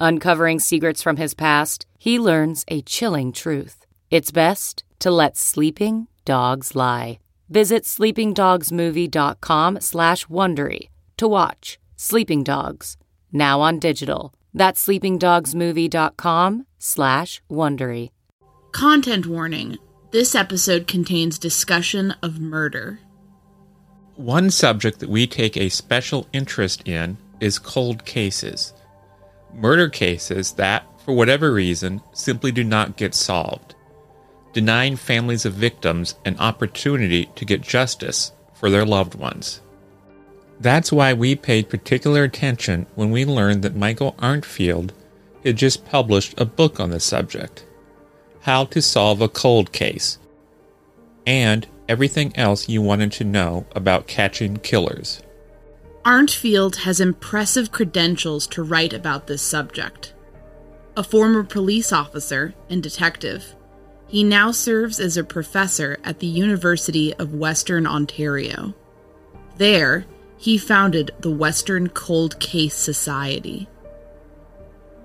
Uncovering secrets from his past, he learns a chilling truth. It's best to let sleeping dogs lie. Visit sleepingdogsmovie.com slash Wondery to watch Sleeping Dogs, now on digital. That's sleepingdogsmovie.com slash Wondery. Content warning. This episode contains discussion of murder. One subject that we take a special interest in is cold cases murder cases that, for whatever reason, simply do not get solved, denying families of victims an opportunity to get justice for their loved ones. That's why we paid particular attention when we learned that Michael Arntfield had just published a book on the subject How to Solve a Cold Case and everything else you wanted to know about catching killers. Arntfield has impressive credentials to write about this subject. A former police officer and detective, he now serves as a professor at the University of Western Ontario. There, he founded the Western Cold Case Society.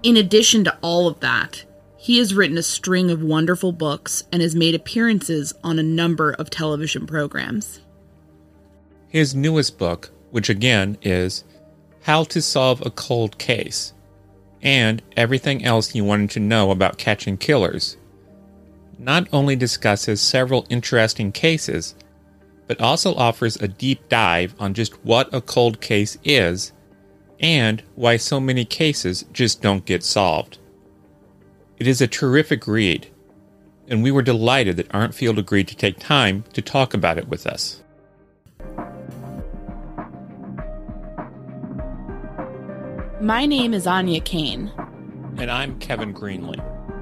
In addition to all of that, he has written a string of wonderful books and has made appearances on a number of television programs. His newest book, which again is How to Solve a Cold Case, and everything else you wanted to know about catching killers. Not only discusses several interesting cases, but also offers a deep dive on just what a cold case is and why so many cases just don't get solved. It is a terrific read, and we were delighted that Arntfield agreed to take time to talk about it with us. My name is Aine Cain. And I'm Kevin Greenlee.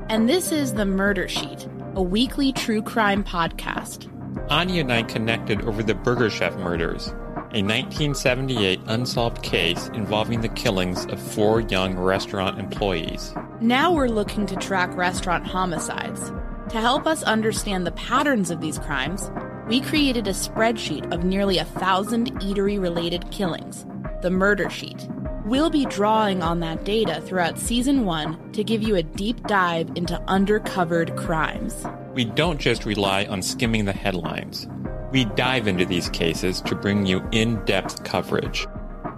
And this is The Murder Sheet, a weekly true crime podcast. Aine and I connected over the Burger Chef murders, a 1978 unsolved case involving the killings of four young restaurant employees. Now we're looking to track restaurant homicides. To help us understand the patterns of these crimes, we created a spreadsheet of nearly a thousand eatery related killings, the Murder Sheet. We'll be drawing on that data throughout season one to give you a deep dive into undercovered crimes. We don't just rely on skimming the headlines. We dive into these cases to bring you in depth coverage.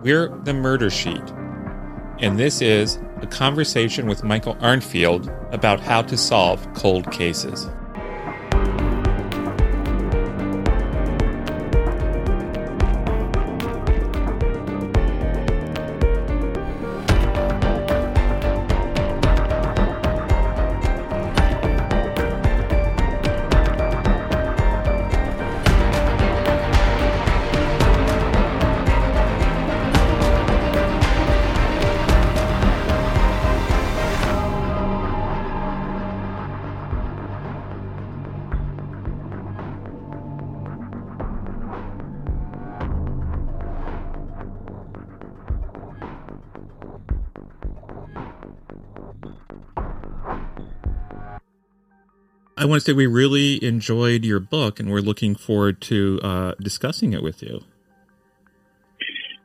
We're the Murder Sheet, and this is a conversation with Michael Arntfield about how to solve cold cases. I want to say we really enjoyed your book, and we're looking forward to uh, discussing it with you.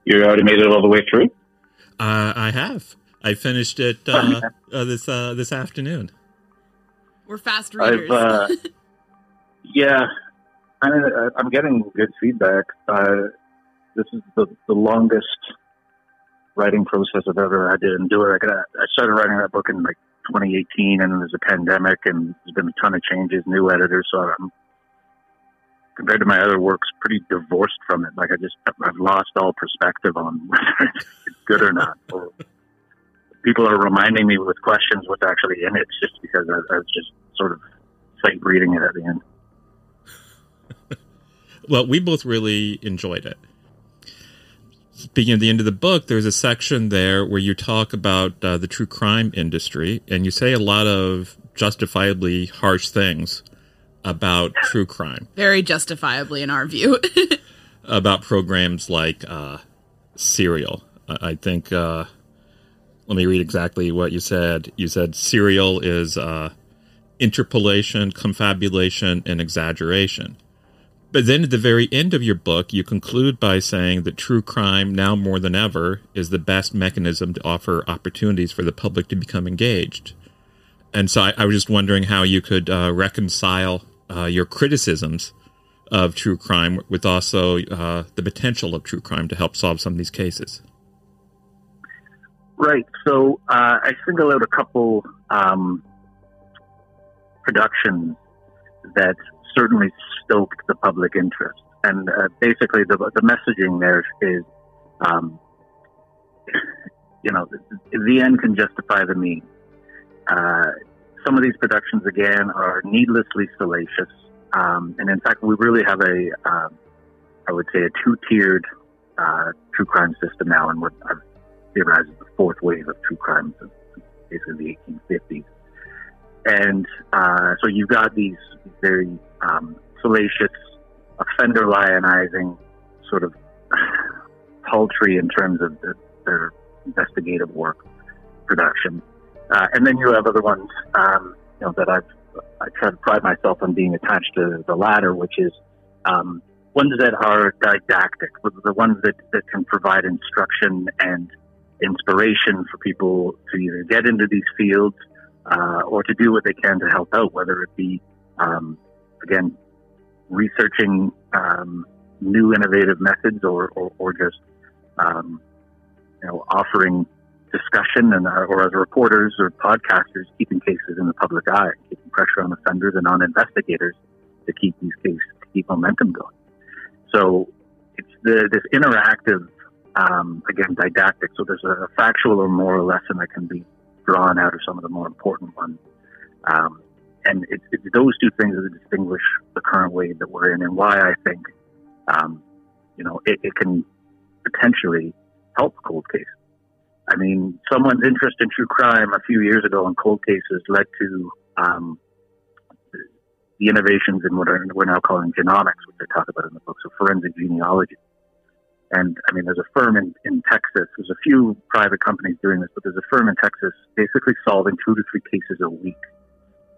You already made it all the way through. Uh, I have. I finished it uh, uh this uh, this afternoon. We're fast readers. Uh, yeah, I, I'm getting good feedback. this is the, the longest writing process I've ever had to endure. I, I started writing that book in like 2018, and then there's a pandemic, and there's been a ton of changes, new editors. So I'm compared to my other works, pretty divorced from it. Like I just I've lost all perspective on whether it's good or not. Or people are reminding me with questions what's actually in it, just because I, I was just sort of sight reading it at the end. well, we both really enjoyed it speaking of the end of the book, there's a section there where you talk about uh, the true crime industry, and you say a lot of justifiably harsh things about true crime. Very justifiably, in our view. about programs like uh, Serial. I, I think. Uh, let me read exactly what you said. You said Serial is uh, interpolation, confabulation, and exaggeration. But then at the very end of your book, you conclude by saying that true crime, now more than ever, is the best mechanism to offer opportunities for the public to become engaged. And so I, I was just wondering how you could uh, reconcile uh, your criticisms of true crime with also uh, the potential of true crime to help solve some of these cases. Right. So uh, I single out a couple um, productions that certainly stoked the public interest. And uh, basically, the, the messaging there is, um, you know, the, end can justify the means. Uh, some of these productions, again, are needlessly salacious. Um, and in fact, we really have a, uh, I would say, a two-tiered uh, true crime system now, and what I've theorized is the fourth wave of true crime, basically the 1850s. And uh, so you've got these very um, salacious, offender lionizing, sort of paltry in terms of the, their investigative work production. Uh, and then you have other ones, um, you know, that I've I try to pride myself on being attached to the latter, which is um, ones that are didactic, the ones that, that can provide instruction and inspiration for people to either get into these fields uh, or to do what they can to help out, whether it be, um, again, researching um, new innovative methods or, or, or just, um, you know, offering discussion and uh, or as reporters or podcasters keeping cases in the public eye, keeping pressure on offenders and on investigators to keep these cases, to keep momentum going. So it's the, this interactive, um, again, didactic. So there's a, factual or moral lesson that can be drawn out of some of the more important ones. Um, and it's, it's, those two things that distinguish the current wave that we're in and why I think, um, you know, it, it, can potentially help cold cases. I mean, someone's interest in true crime a few years ago in cold cases led to um, the innovations in what we're now calling genomics, which I talk about in the book, so forensic genealogy. And I mean, there's a firm in, in Texas, there's a few private companies doing this, but there's a firm in Texas basically solving two to three cases a week.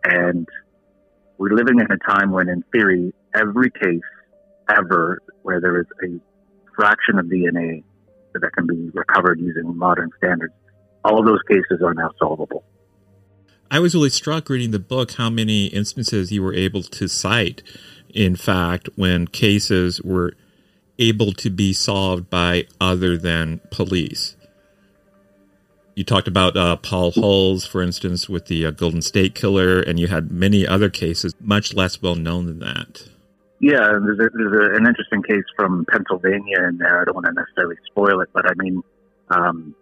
And we're living in a time when, in theory, every case ever where there is a fraction of DNA that can be recovered using modern standards, all those cases are now solvable. I was really struck reading the book how many instances you were able to cite, in fact, when cases were able to be solved by other than police. You talked about uh, Paul Holes, for instance, with the uh, Golden State Killer, and you had many other cases much less well known than that. Yeah, there's, a, there's a, an interesting case from Pennsylvania in there. I don't want to necessarily spoil it, but I mean, um,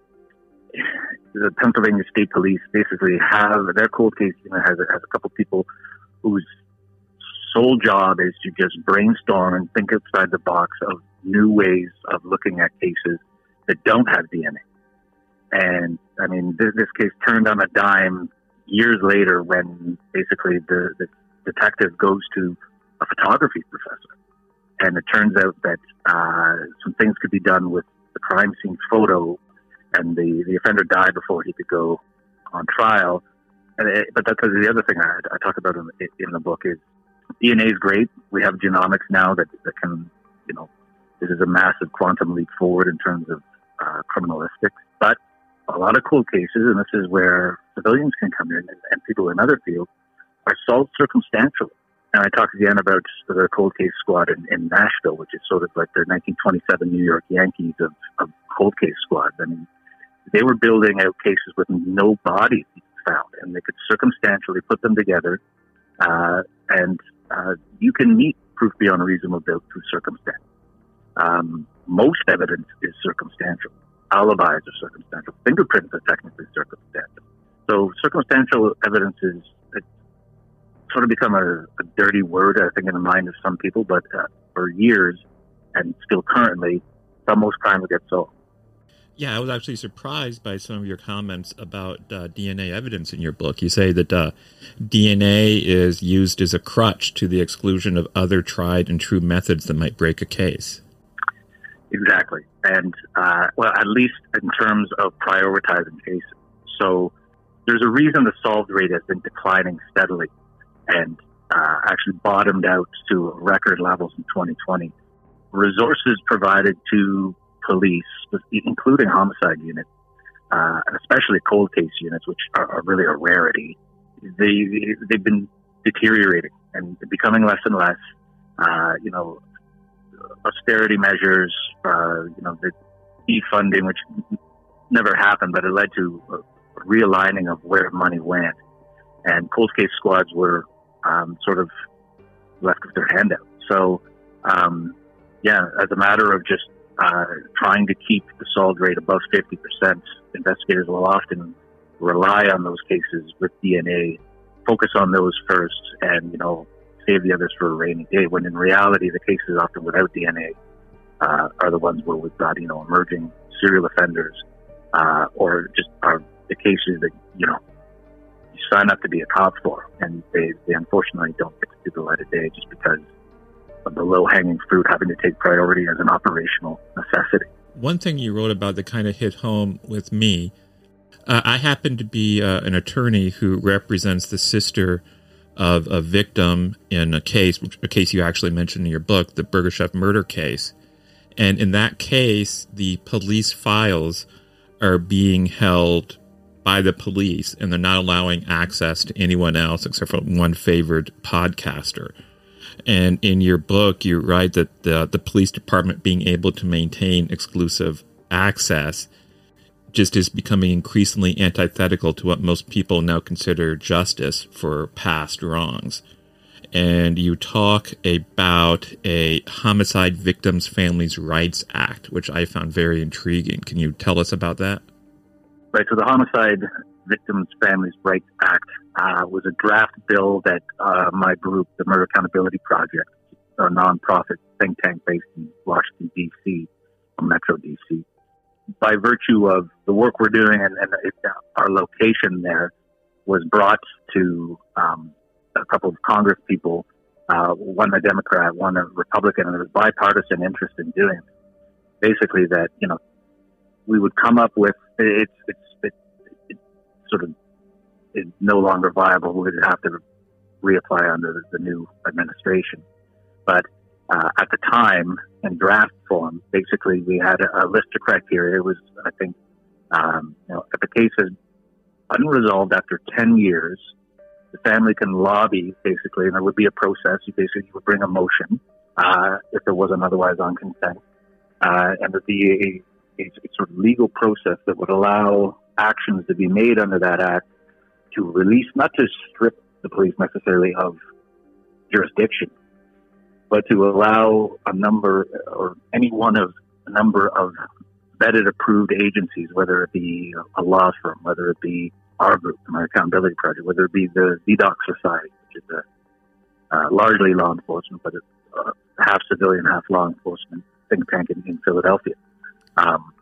the Pennsylvania State Police basically have their cold case unit has has a couple people whose sole job is to just brainstorm and think outside the box of new ways of looking at cases that don't have DNA. And I mean, this, this case turned on a dime years later when basically the, the detective goes to a photography professor. And it turns out that uh, some things could be done with the crime scene photo, and the, the offender died before he could go on trial. It, but that's the other thing I, I talk about in, in the book is DNA is great. We have genomics now that, that can, you know, this is a massive quantum leap forward in terms of uh, criminalistics. But a lot of cold cases, and this is where civilians can come in and, and people in other fields, are solved circumstantially. And I talked again about the cold case squad in, in Nashville, which is sort of like the 1927 New York Yankees of, of cold case squads. I mean, they were building out cases with no bodies found, and they could circumstantially put them together. Uh, and uh, you can meet proof beyond reasonable doubt through circumstance. Um, most evidence is circumstantial. Alibis are circumstantial. Fingerprints are technically circumstantial. So circumstantial evidence is sort of become a, a, dirty word, I think, in the mind of some people. But uh, for years, and still currently, most crimes get solved. Yeah, I was actually surprised by some of your comments about uh, DNA evidence in your book. You say that uh, DNA is used as a crutch to the exclusion of other tried and true methods that might break a case. Exactly. And, uh, well, at least in terms of prioritizing cases. So there's a reason the solved rate has been declining steadily and uh, actually bottomed out to record levels in 2020. Resources provided to police, including homicide units, uh, especially cold case units, which are, are, really a rarity, they they've been deteriorating and becoming less and less. Uh, you know, austerity measures, uh, you know, the defunding, which never happened, but it led to a realigning of where money went. And cold case squads were um, sort of left with their hand out. So, um, yeah, as a matter of just uh, trying to keep the solved rate above 50%, investigators will often rely on those cases with DNA, focus on those first, and, you know, save the others for a rainy day, when in reality, the cases often without DNA uh, are the ones where we've got, you know, emerging serial offenders uh, or just are the cases that, you know, you sign up to be a cop for, and they, they unfortunately don't get to the light of day just because of the low hanging fruit having to take priority as an operational necessity. One thing you wrote about that kind of hit home with me. Uh, I happen to be uh, an attorney who represents the sister of a victim in a case, a case you actually mentioned in your book, the Burger Chef murder case. And in that case, the police files are being held by the police and they're not allowing access to anyone else except for one favored podcaster. And in your book, you write that the, the police department being able to maintain exclusive access just is becoming increasingly antithetical to what most people now consider justice for past wrongs. And you talk about a Homicide Victims Families Rights Act, which I found very intriguing. Can you tell us about that? Right. So the Homicide Victims Families Rights Act uh, was a draft bill that uh, my group, the Murder Accountability Project, a nonprofit think tank based in Washington, D.C., or Metro D.C., by virtue of the work we're doing and, and our location there, was brought to um, a couple of Congress people, uh, one a Democrat, one a Republican, and there was bipartisan interest in doing it. Basically, that you know, we would come up with it's it's it, it sort of is no longer viable. We would have to reapply under the, the new administration. But uh, at the time, in draft form, basically we had a, a list of criteria. It was, I think, um, you know, if the case is unresolved after 10 years, the family can lobby basically, and there would be a process. You basically would bring a motion uh, if there wasn't otherwise on consent, uh, and be a, a, a sort of legal process that would allow actions to be made under that act to release, not to strip the police necessarily of jurisdiction, but to allow a number or any one of a number of vetted approved agencies, whether it be a law firm, whether it be our group, my accountability project, whether it be the Vidocq Society, which is a uh, largely law enforcement, but it's uh, half civilian, half law enforcement think tank in, in Philadelphia. Um,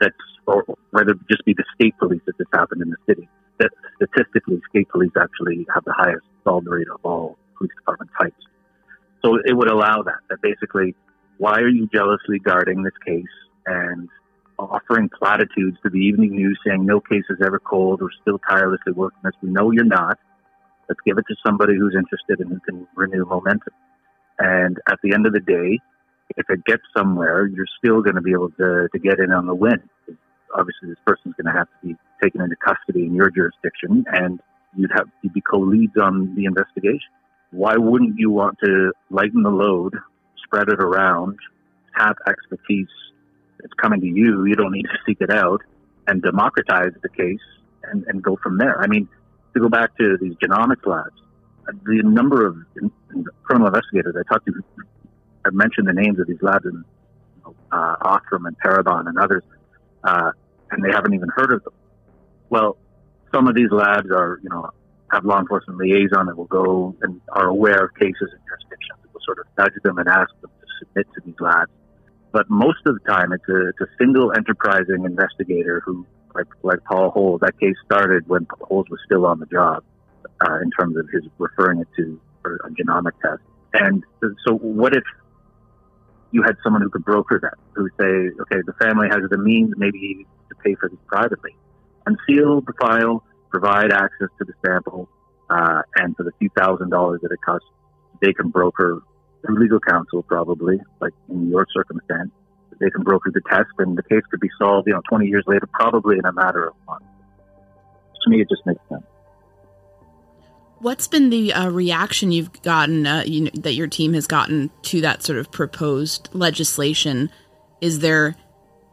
that's, or whether it just be the state police if this happened in the city. That statistically, state police actually have the highest solved rate of all police department types. So it would allow that. That basically, why are you jealously guarding this case and offering platitudes to the evening news saying no case is ever cold or still tirelessly working this? We know you're not. Let's give it to somebody who's interested and who can renew momentum. And at the end of the day, if it gets somewhere, you're still going to be able to, to get in on the win. Obviously, this person's going to have to be taken into custody in your jurisdiction, and you'd have to be co-leads on the investigation. Why wouldn't you want to lighten the load, spread it around, have expertise that's coming to you? You don't need to seek it out, and democratize the case and, and go from there. I mean, to go back to these genomics labs, the number of criminal investigators I talked to I've mentioned the names of these labs in uh, and Parabon and others, uh, and they haven't even heard of them. Well, some of these labs are, you know, have law enforcement liaison that will go and are aware of cases and jurisdictions. Will sort of nudge them and ask them to submit to these labs. But most of the time, it's a, it's a single enterprising investigator who, like, like Paul Holes, that case started when Holes was still on the job uh, in terms of his referring it to a genomic test. And so, what if you had someone who could broker that, who say, okay, the family has the means maybe to pay for this privately, unseal the file, provide access to the sample, uh, and for the few thousand dollars that it costs, they can broker through legal counsel probably, like in your circumstance, they can broker the test and the case could be solved, you know, 20 years later, probably in a matter of months. To me, it just makes sense. What's been the uh, reaction you've gotten uh, you know, that your team has gotten to that sort of proposed legislation? Is there,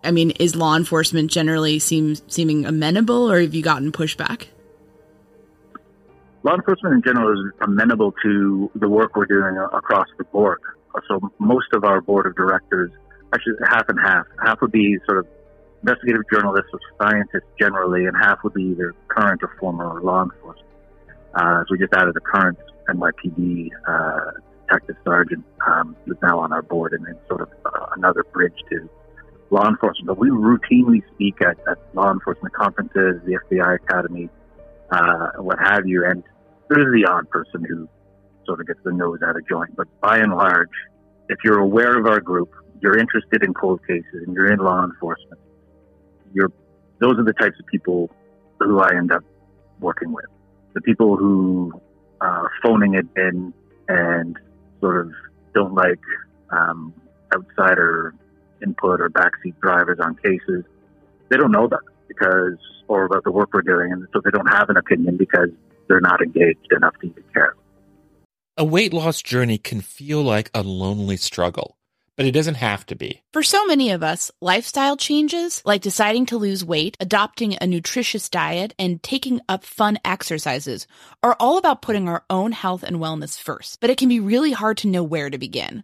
I mean, is law enforcement generally seem seeming amenable, or have you gotten pushback? Law enforcement in general is amenable to the work we're doing across the board. So most of our board of directors, actually half and half, half would be sort of investigative journalists or scientists generally, and half would be either current or former law enforcement. Uh, so we just added a current NYPD uh, detective sergeant um, who's now on our board and then sort of uh, another bridge to law enforcement. But we routinely speak at, at law enforcement conferences, the FBI Academy, uh, what have you. And there's the odd person who sort of gets the nose out of joint. But by and large, if you're aware of our group, you're interested in cold cases, and you're in law enforcement, you're those are the types of people who I end up working with the people who are phoning it in and sort of don't like um, outsider input or backseat drivers on cases, they don't know about it because, or about the work we're doing, and so they don't have an opinion because they're not engaged enough to even care. A weight loss journey can feel like a lonely struggle but it doesn't have to be. For so many of us, lifestyle changes, like deciding to lose weight, adopting a nutritious diet, and taking up fun exercises, are all about putting our own health and wellness first. But it can be really hard to know where to begin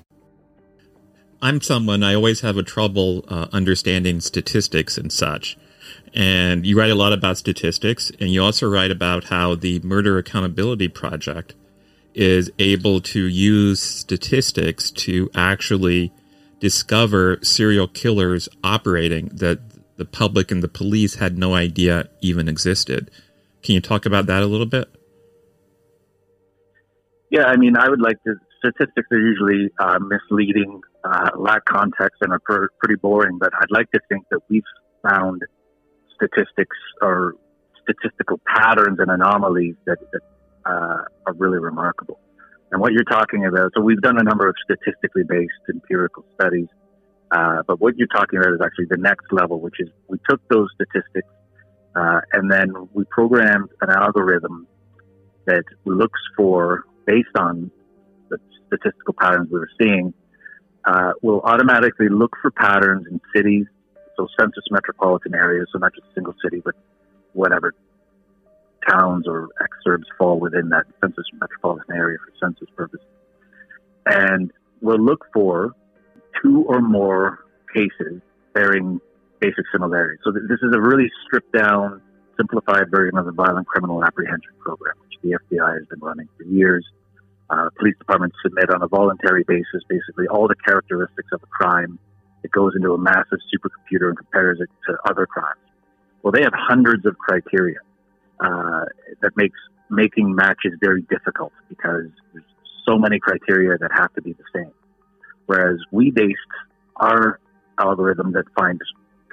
I'm someone I always have a trouble uh, understanding statistics and such. And you write a lot about statistics, and you also write about how the Murder Accountability Project is able to use statistics to actually discover serial killers operating that the public and the police had no idea even existed. Can you talk about that a little bit? Yeah, I mean, I would like to. Statistics are usually uh, misleading uh, lack context and are per, pretty boring. But I'd like to think that we've found statistics or statistical patterns and anomalies that, that uh, are really remarkable. And what you're talking about, so we've done a number of statistically based empirical studies, uh, but what you're talking about is actually the next level, which is we took those statistics uh, and then we programmed an algorithm that looks for, based on statistical patterns we were seeing, uh, will automatically look for patterns in cities, so census metropolitan areas, so not just a single city, but whatever towns or exurbs fall within that census metropolitan area for census purposes. And we'll look for two or more cases bearing basic similarities. So this is a really stripped down, simplified version of the violent criminal apprehension program, which the FBI has been running for years uh, police departments submit on a voluntary basis basically all the characteristics of a crime. It goes into a massive supercomputer and compares it to other crimes. Well, they have hundreds of criteria uh, that makes making matches very difficult because there's so many criteria that have to be the same. Whereas we based our algorithm that finds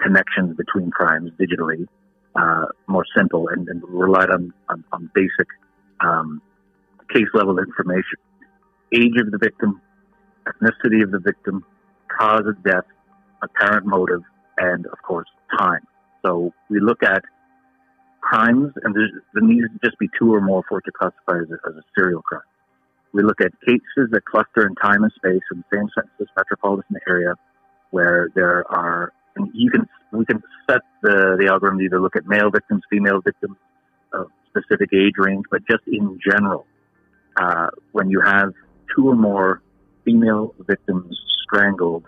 connections between crimes digitally uh, more simple and, and relied on, on, on basic um, case level information age of the victim, ethnicity of the victim, cause of death, apparent motive, and of course, time. So we look at crimes, and there needs to just be two or more for it to classify as a, as a serial crime. We look at cases that cluster in time and space in the same census metropolitan area where there are, and you can, we can set the, the algorithm to either look at male victims, female victims, of specific age range, but just in general, uh, when you have two or more female victims strangled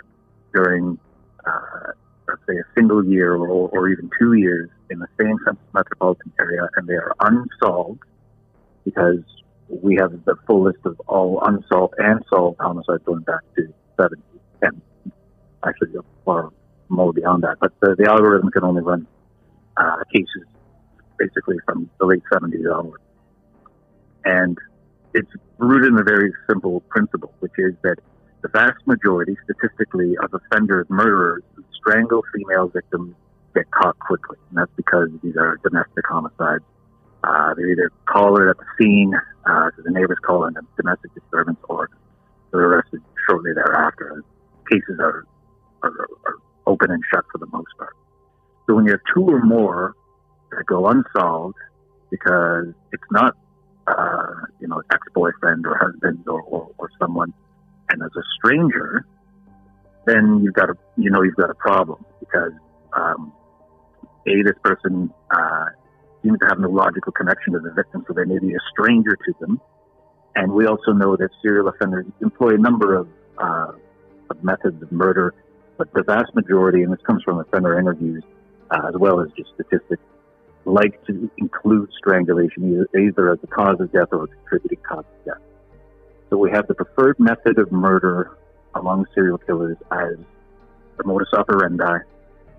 during, uh, let's say, a single year or, or even two years in the same metropolitan area, and they are unsolved because we have the full list of all unsolved and solved homicides going back to 70 and actually far more beyond that. But the, the algorithm can only run uh, cases basically from the late 70s onward. And it's rooted in a very simple principle, which is that the vast majority, statistically, of offenders, murderers strangle female victims get caught quickly. And that's because these are domestic homicides. Uh, they're either collared at the scene, uh, so the neighbors call in a domestic disturbance, or they're arrested shortly thereafter. Cases are, are, are open and shut for the most part. So when you have two or more that go unsolved because it's not, uh, you know, ex-boyfriend or husband or, or, or someone, and as a stranger, then you've got a, you know, you've got a problem because, um, a, this person, uh, seems to have no logical connection to the victim, so they may be a stranger to them. And we also know that serial offenders employ a number of, uh, of methods of murder, but the vast majority, and this comes from offender interviews, uh, as well as just statistics, like to include strangulation either, as a cause of death or a contributing cause of death. So we have the preferred method of murder among serial killers as the modus operandi.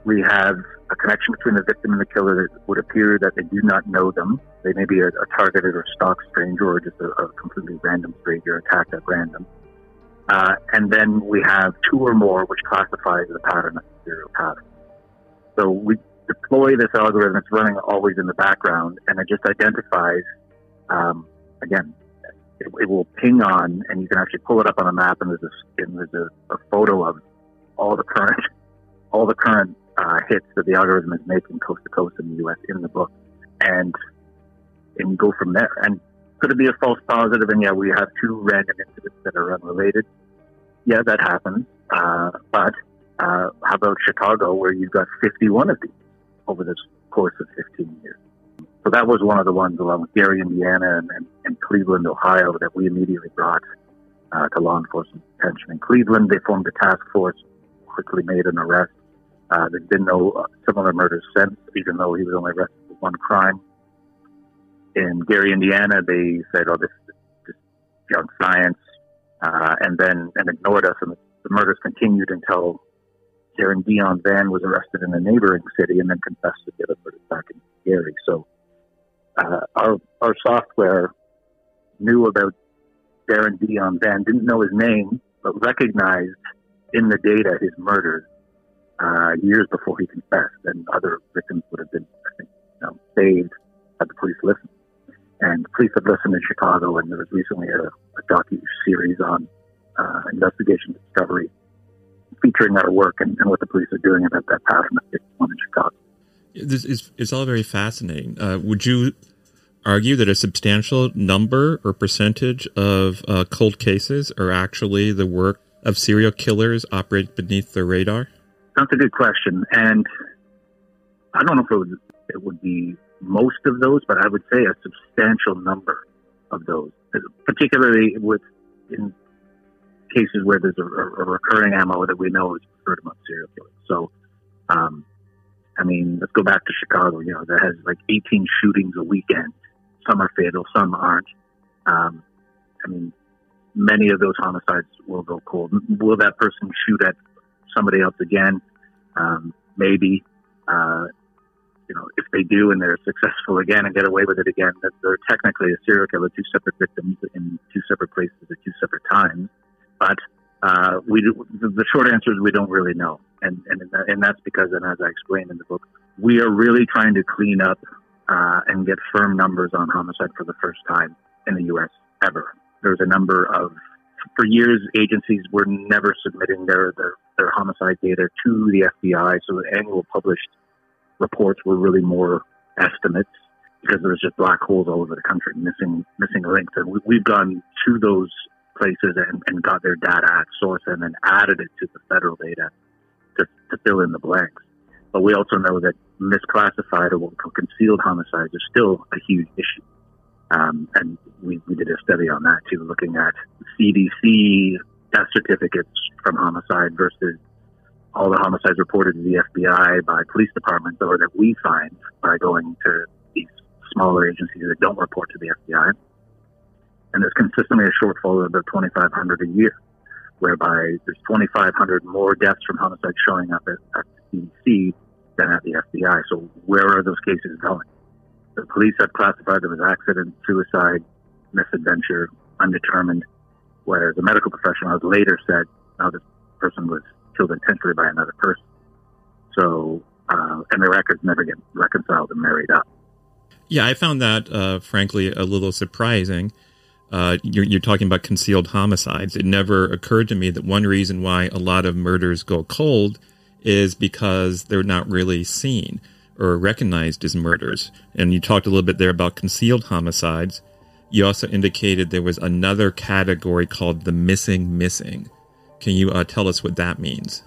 We have a connection between the victim and the killer that would appear that they do not know them. They may be a, a targeted or stalked stranger or just a, a completely random stranger attacked at random. Uh, and then we have two or more, which classifies the pattern as a serial pattern. So we deploy this algorithm. It's running always in the background, and it just identifies. Um, again, it, it, will ping on, and you can actually pull it up on a map, and there's a, and there's a, a photo of all the current all the current uh, hits that the algorithm is making coast to coast in the U.S. in the book, and and go from there. And could it be a false positive? And yeah, we have two random incidents that are unrelated. Yeah, that happens. Uh, but uh, how about Chicago, where you've got 51 of these over this course of 15 years? So that was one of the ones, along with Gary, Indiana, and, and, and Cleveland, Ohio, that we immediately brought uh, to law enforcement attention. In Cleveland, they formed a task force, quickly made an arrest. Uh, there's been no uh, similar murders since, even though he was only arrested for one crime. In Gary, Indiana, they said, "Oh, this, this junk science," uh, and then and ignored us, and the, the murders continued until Darren Deon Vann was arrested in a neighboring city and then confessed to the other murders back in Gary. So uh, our our software knew about Darren Deon Vann, didn't know his name, but recognized in the data his murders uh, years before he confessed, and other victims would have been, I think, you know, saved had the police listened. And the police had listened in Chicago, and there was recently a, a docu series on uh, investigation discovery featuring our work and, and, what the police are doing about that pattern of one in Chicago. This is it's all very fascinating. Uh, would you argue that a substantial number or percentage of uh, cold cases are actually the work of serial killers operating beneath the radar? That's a good question, and I don't know if it would, it would be most of those, but I would say a substantial number of those, particularly with in cases where there's a, a recurring ammo that we know is preferred among serial killers. So, um, I mean, let's go back to Chicago. You know, that has like 18 shootings a weekend. Some are fatal, some aren't. Um, I mean, many of those homicides will go cold. Will that person shoot at somebody else again? Um, maybe. Uh, you know, if they do and they're successful again and get away with it again, that they're technically a serial killer, two separate victims in two separate places at two separate times. But uh, we do, the short answer is we don't really know, and and and that's because, and as I explained in the book, we are really trying to clean up uh, and get firm numbers on homicide for the first time in the U.S. ever. There's a number of for years agencies were never submitting their their, their homicide data to the FBI, so the annual published reports were really more estimates because there was just black holes all over the country, missing missing links. And we, have gone to those places and, and got their data at source and then added it to the federal data to, to fill in the blanks. But we also know that misclassified or what we call concealed homicides are still a huge issue. Um, and we, we did a study on that too, looking at CDC death certificates from homicide versus all the homicides reported to the FBI by police departments or that we find by going to these smaller agencies that don't report to the FBI. And there's consistently a shortfall of about 2,500 a year, whereby there's 2,500 more deaths from homicide showing up at, at the CDC than at the FBI. So where are those cases going? The police have classified them as accident, suicide, misadventure, undetermined, whereas the medical professional has later said, no, this person was killed intentionally by another person. So, uh, and the records never get reconciled and married up. Yeah, I found that, uh, frankly, a little surprising. Uh, you're, you're, talking about concealed homicides. It never occurred to me that one reason why a lot of murders go cold is because they're not really seen or recognized as murders. And you talked a little bit there about concealed homicides. You also indicated there was another category called the missing missing. Can you uh, tell us what that means?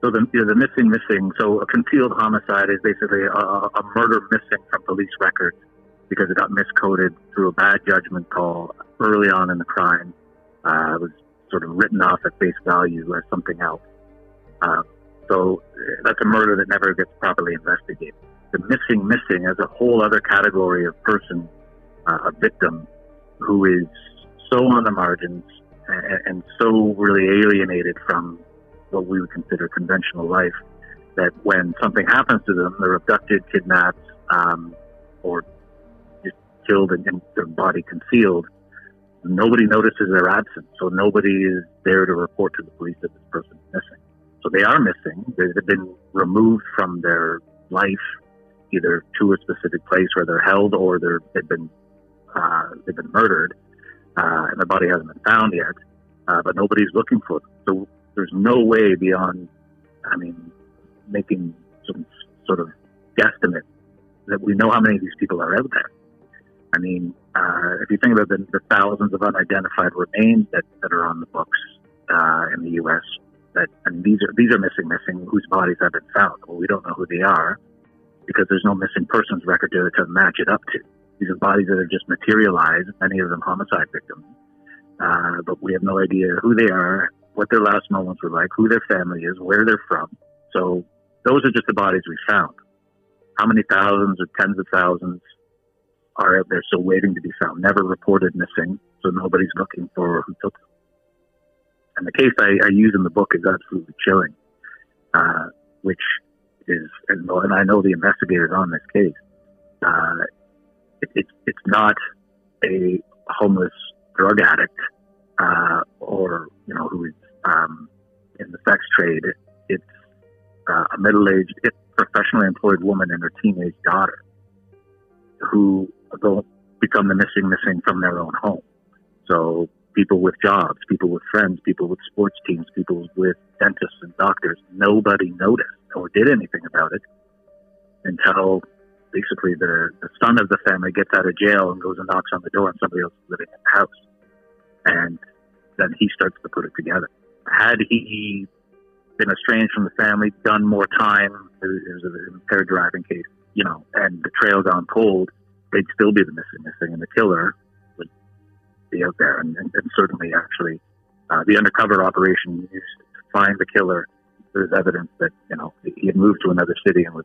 So the, you know, the missing missing. So a concealed homicide is basically a, a murder missing from police records because it got miscoded through a bad judgment call early on in the crime. Uh, it was sort of written off at face value as something else. Uh, so that's a murder that never gets properly investigated. The missing missing as a whole other category of person, uh, a victim who is so on the margins and, and so really alienated from what we would consider conventional life that when something happens to them, they're abducted, kidnapped, um, or killed and, their body concealed. Nobody notices their absence, so nobody is there to report to the police that this person is missing. So they are missing. They've been removed from their life, either to a specific place where they're held or they're, they've been uh, they've been murdered, uh, and their body hasn't been found yet. Uh, but nobody's looking for them. So there's no way beyond, I mean, making some sort of guesstimate that we know how many of these people are out there. I mean, uh, if you think about the, the, thousands of unidentified remains that, that are on the books uh, in the U.S., that and these are these are missing, missing whose bodies have been found. Well, we don't know who they are because there's no missing persons record to, to match it up to. These are bodies that have just materialized, many of them homicide victims, uh, but we have no idea who they are, what their last moments were like, who their family is, where they're from. So those are just the bodies we found. How many thousands or tens of thousands are out there still waiting to be found, never reported missing, so nobody's looking for who took them. And the case I, I use in the book is absolutely chilling, uh, which is, and, and, I know the investigators on this case. Uh, it, it, it's not a homeless drug addict uh, or you know who is um, in the sex trade. It's uh, a middle-aged, professionally employed woman and her teenage daughter who go become the missing missing from their own home. So people with jobs, people with friends, people with sports teams, people with dentists and doctors, nobody noticed or did anything about it until basically the, the son of the family gets out of jail and goes and knocks on the door and somebody else is living in the house. And then he starts to put it together. Had he been estranged from the family, done more time, it was an impaired driving case, you know, and the trail gone cold, they'd still be the missing missing, and the killer would be out there. And, and, and certainly, actually, uh, the undercover operation used to find the killer. There's evidence that you know he had moved to another city and was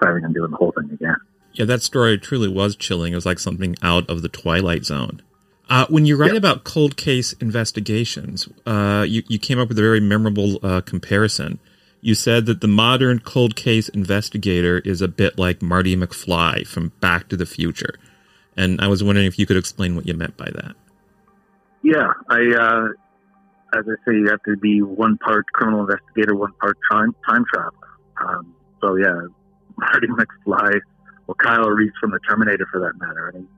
planning on doing the whole thing again. Yeah, that story truly was chilling. It was like something out of the Twilight Zone. Uh, when you write about cold case investigations, uh, you, you came up with a very memorable uh, comparison. You said that the modern cold case investigator is a bit like Marty McFly from Back to the Future. And I was wondering if you could explain what you meant by that. Yeah, I, uh, as I say, you have to be one part criminal investigator, one part time, time traveler. Um, so, yeah, Marty McFly, or Kyle Reese from the Terminator for that matter. I mean,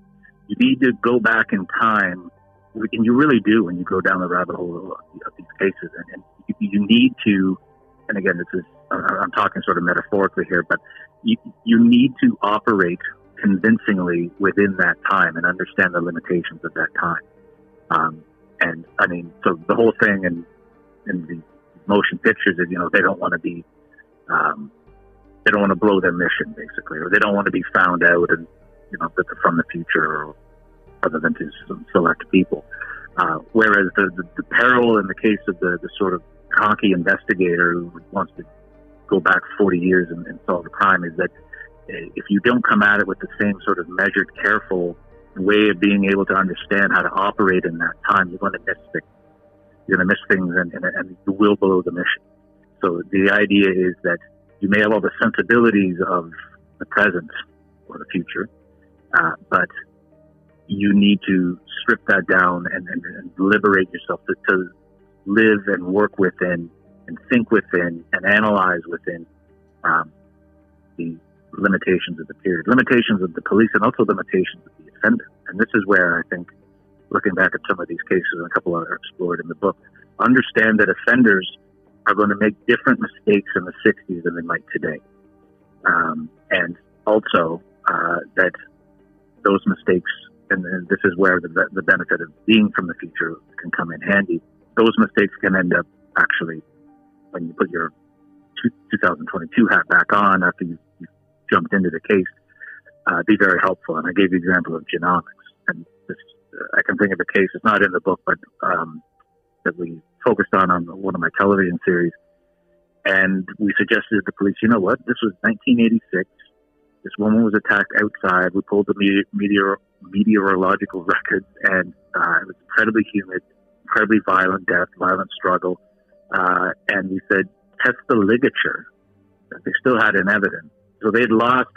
you need to go back in time, and you really do when you go down the rabbit hole of these cases. And, and you need to, and again, this is I'm talking sort of metaphorically here, but you, you need to operate convincingly within that time and understand the limitations of that time. Um, and I mean, so the whole thing in in the motion pictures is, you know, they don't want to be, um, they don't want to blow their mission, basically, or they don't want to be found out and you know, that they're from the future or other than to select people. Uh, whereas the, the, the, peril in the case of the, the sort of cocky investigator who wants to go back 40 years and, and solve a crime is that eh, if you don't come at it with the same sort of measured, careful way of being able to understand how to operate in that time, you're going to miss things. You're going to miss things and, and, and you will blow the mission. So the idea is that you may have all the sensibilities of the present or the future, uh, but you need to strip that down and, and, and liberate yourself to, to, live and work within and think within and analyze within um, the limitations of the period, limitations of the police, and also limitations of the offender. And this is where I think, looking back at some of these cases, and a couple are explored in the book, understand that offenders are going to make different mistakes in the 60s than they might today. Um, and also uh, that those mistakes, and, and, this is where the, the benefit of being from the future can come in handy, those mistakes can end up actually, when you put your 2022 hat back on after you, you jumped into the case, uh, be very helpful. And I gave the example of genomics. And this, uh, I can think of a case, it's not in the book, but um, that we focused on on one of my television series. And we suggested to the police, you know what? This was 1986. This woman was attacked outside. We pulled the meteor, meteorological records, and uh, it was incredibly humid, incredibly violent death, violent struggle. Uh, and we said, test the ligature. They still had an evidence. So they'd lost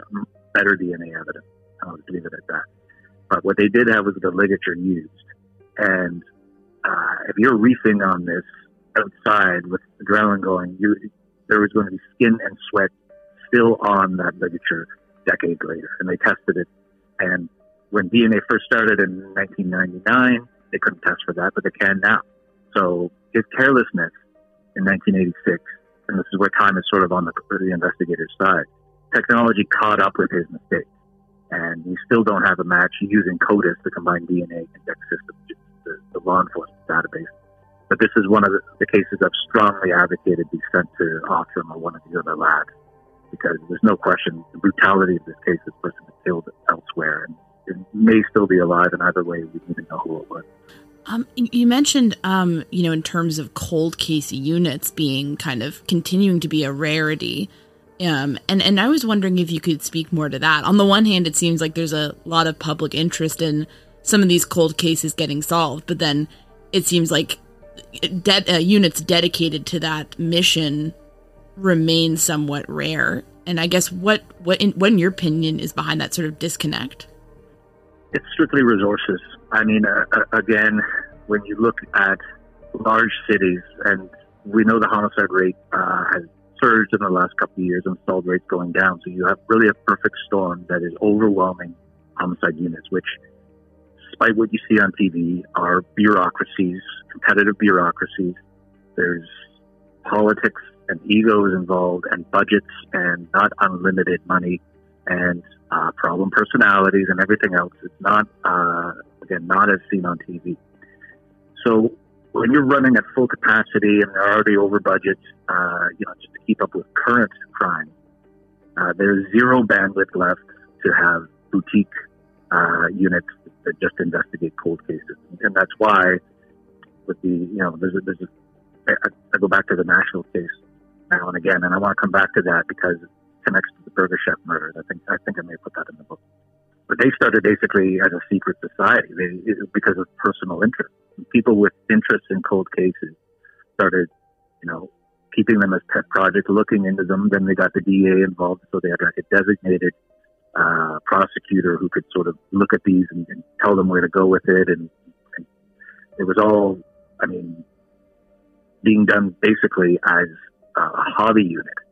better DNA evidence. I'll just leave it at that. But what they did have was the ligature used. And uh, if you're reefing on this outside with adrenaline going, you, there was going to be skin and sweat still on that ligature decades later. And they tested it. And when DNA first started in 1999, they couldn't test for that, but they can now. So his carelessness in 1986, and this is where time is sort of on the, the investigator's side, technology caught up with his mistake. And we still don't have a match using CODIS, the combined DNA index system, the, the law enforcement database. But this is one of the, the cases I've strongly advocated be sent to Othram or one of the other labs because there's no question the brutality of this case. This person was killed elsewhere, and it may still be alive. And either way, we need to know who it was. Um, you mentioned, um, you know, in terms of cold case units being kind of continuing to be a rarity. Um, and, and I was wondering if you could speak more to that. On the one hand, it seems like there's a lot of public interest in some of these cold cases getting solved, but then it seems like de- uh, units dedicated to that mission remain somewhat rare. And I guess what what in, what in your opinion is behind that sort of disconnect? It's strictly resources. I mean, uh, uh again, when you look at large cities, and we know the homicide rate uh, has surged in the last couple of years, and solved rates going down. So you have really a perfect storm that is overwhelming homicide units, which despite what you see on TV, are bureaucracies, competitive bureaucracies. There's politics and egos involved, and budgets, and not unlimited money, and uh, problem personalities, and everything else. It's not, uh, again, not as seen on TV. So when you're running at full capacity and they're already over budget, uh, you know, just to keep up with current crime, uh, there's zero bandwidth left to have boutique uh, units that just investigate cold cases, and that's why with the you know there's a, there's a I, I go back to the national case now and again, and I want to come back to that because connects to the Burger Chef murder. I think I think I may put that in the book. But they started basically as a secret society they, because of personal interest. People with interest in cold cases started, you know, keeping them as pet projects, looking into them. Then they got the DA involved, so they had like a designated uh, prosecutor who could sort of look at these and, and tell them where to go with it. And, and, it was all, I mean, being done basically as a hobby unit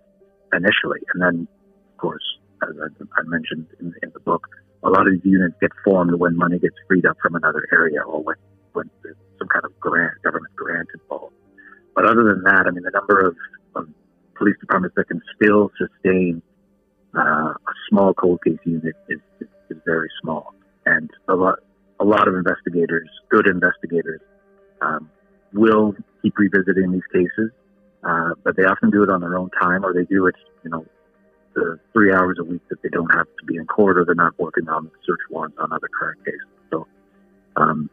initially. And then, of course, as I, I mentioned in, in, the book, a lot of these units get formed when money gets freed up from another area or when, when there's some kind of grant, government grant involved. But other than that, I mean, the number of, of police departments that can still sustain uh, a small cold case unit is, is, is, very small. And a lot, a lot of investigators, good investigators, um, will keep revisiting these cases, uh, but they often do it on their own time, or they do it, you know, the three hours a week that they don't have to be in court, or they're not working on the search warrants on other current cases. So, um,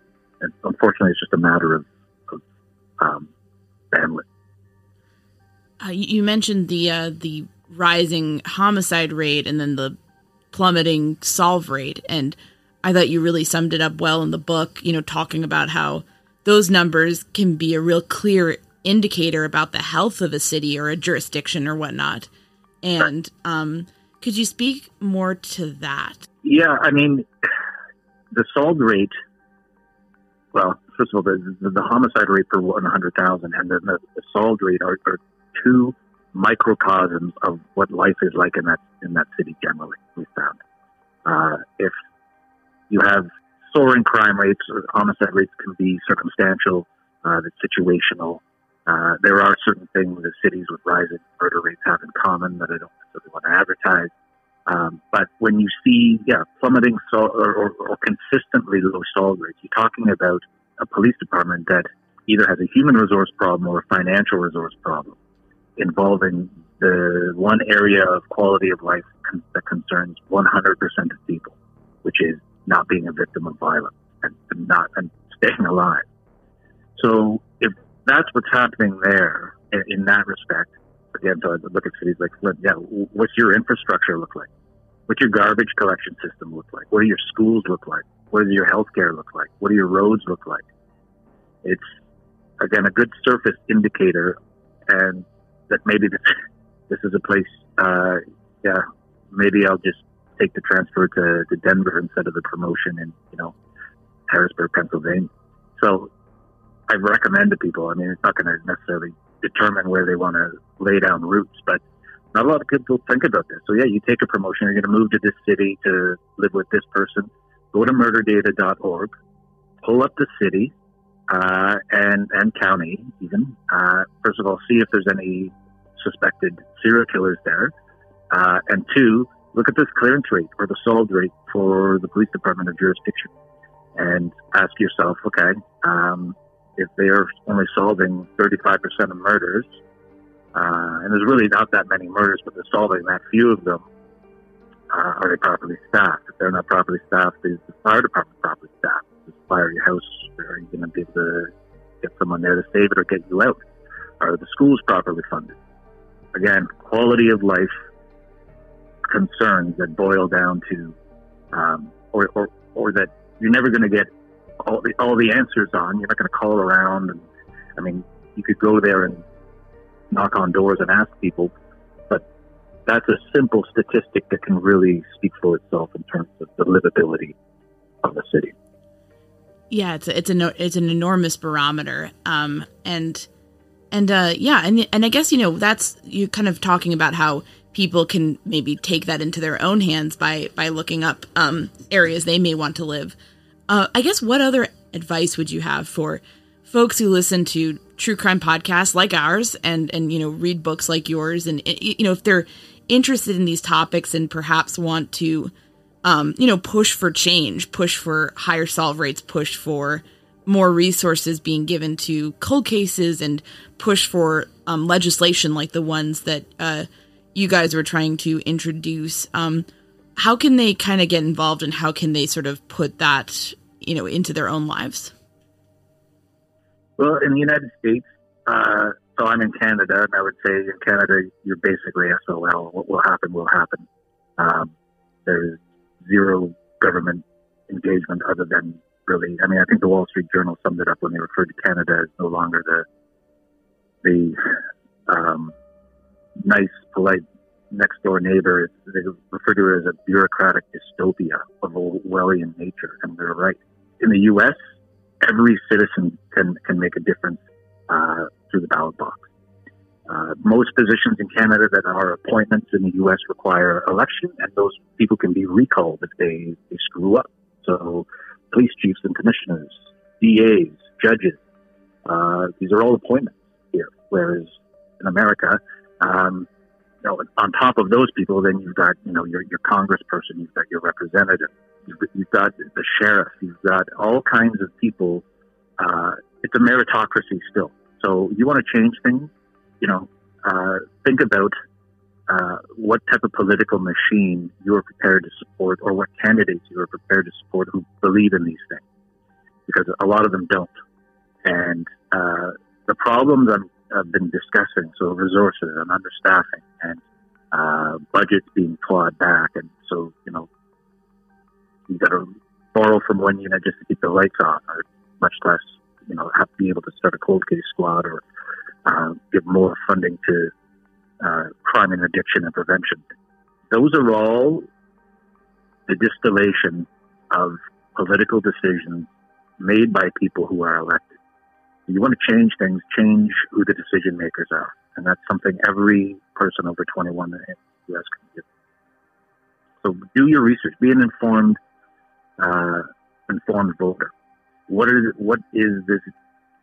unfortunately, it's just a matter of, of um, bandwidth. Uh, you mentioned the uh, the rising homicide rate and then the plummeting solve rate. And I thought you really summed it up well in the book, you know, talking about how those numbers can be a real clear indicator about the health of a city or a jurisdiction or whatnot. And um, could you speak more to that? Yeah, I mean, the solve rate, well, first of all, the, the, the homicide rate per 100,000 and the, the, the solved rate are, are two microcosms of what life is like in that in that city generally. We found uh, if you have soaring crime rates or homicide rates can be circumstantial, uh, situational. Uh, there are certain things that cities with rising murder rates have in common that I don't necessarily want to advertise. Um, but when you see, yeah, plummeting sol- or, or, or consistently low solve rates, you're talking about a police department that either has a human resource problem or a financial resource problem involving the one area of quality of life con- that concerns 100% of people, which is not being a victim of violence and, not and staying alive. So that's what's happening there in, in that respect, again, so I look at cities like Flint, yeah, what's your infrastructure look like? What's your garbage collection system look like? What do your schools look like? What does your healthcare look like? What do your roads look like? It's again a good surface indicator, and that maybe this, this is a place. Uh, yeah, maybe I'll just take the transfer to, to Denver instead of the promotion in you know Harrisburg, Pennsylvania. So I recommend to people. I mean, it's not going to necessarily determine where they want to lay down roots, but not a lot of people think about this. So yeah, you take a promotion. You're going to move to this city to live with this person. Go to murderdata.org, pull up the city uh, and and county even. Uh, first of all, see if there's any suspected serial killers there, uh, and two, look at this clearance rate or the solved rate for the police department of jurisdiction, and ask yourself, okay, um, if they are only solving 35% of murders, uh, and there's really not that many murders, but they're solving that few of them, uh, are they properly staffed? If they're not properly staffed, is the fire department properly staffed? Does fire your house? Are you going to be able to get someone there to save it or get you out? Are the schools properly funded? Again, quality of life concerns that boil down to, um, or, or, or that you're never going to get all the, all the answers on. You're not going to call around. And I mean, you could go there and knock on doors and ask people, but that's a simple statistic that can really speak for itself in terms of the livability of the city. Yeah, it's a, it's a it's an enormous barometer, um, and and uh, yeah, and and I guess you know that's you kind of talking about how people can maybe take that into their own hands by by looking up um, areas they may want to live. Uh, I guess what other advice would you have for folks who listen to true crime podcasts like ours and and you know read books like yours? And you know if they're interested in these topics and perhaps want to um, you know push for change push for higher solve rates push for more resources being given to cold cases and push for um, legislation like the ones that uh, you guys were trying to introduce um, how can they kind of get involved and how can they sort of put that you know into their own lives well, in the United States, uh, so I'm in Canada, and I would say in Canada, you're basically SOL. What will happen will happen. Um, there's zero government engagement other than really. I mean, I think the Wall Street Journal summed it up when they referred to Canada as no longer the the um, nice, polite next door neighbor. They refer to it as a bureaucratic dystopia of Orwellian nature, and they're right. In the U.S., every citizen can, can make a difference uh, through the ballot box. Uh, most positions in Canada that are appointments in the U.S. require election, and those people can be recalled if they, they screw up. So, police chiefs and commissioners, DAs, judges, uh, these are all appointments here. Whereas in America, um, you know, on top of those people, then you've got you know your your congressperson, you've got your representative, You've, you've got the sheriff. You've got all kinds of people. Uh, it's a meritocracy still. So you want to change things, you know, uh, think about uh, what type of political machine you are prepared to support or what candidates you are prepared to support who believe in these things. Because a lot of them don't. And uh, the problems i have been discussing, so resources and understaffing and uh, budgets being clawed back. And so, you know, you got to borrow from one unit just to keep the lights on, or much less, you know, have to be able to start a cold case squad or uh, give more funding to uh, crime and addiction and prevention. Those are all the distillation of political decisions made by people who are elected. You want to change things, change who the decision makers are. And that's something every person over 21 in the U.S. can do. So do your research, be an informed uh, informed voter. What is what is this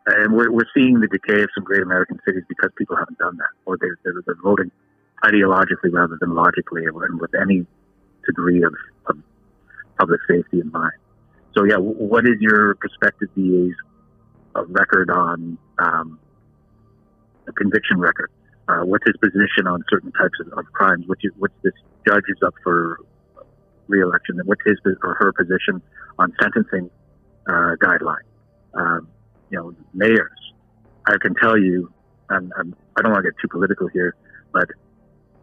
and we're, we're seeing the decay of some great American cities because people haven't done that, or they're, they're, they're voting ideologically rather than logically, and with any degree of, of public safety in mind. So, yeah, what is your prospective DA's uh, record on um, a conviction record? Uh, what's his position on certain types of, of crimes? What's, what's this judge is up for re-election? What's his or her position on sentencing uh, guidelines? Um, you know, mayors. I can tell you, I'm, I'm, I do not want to get too political here, but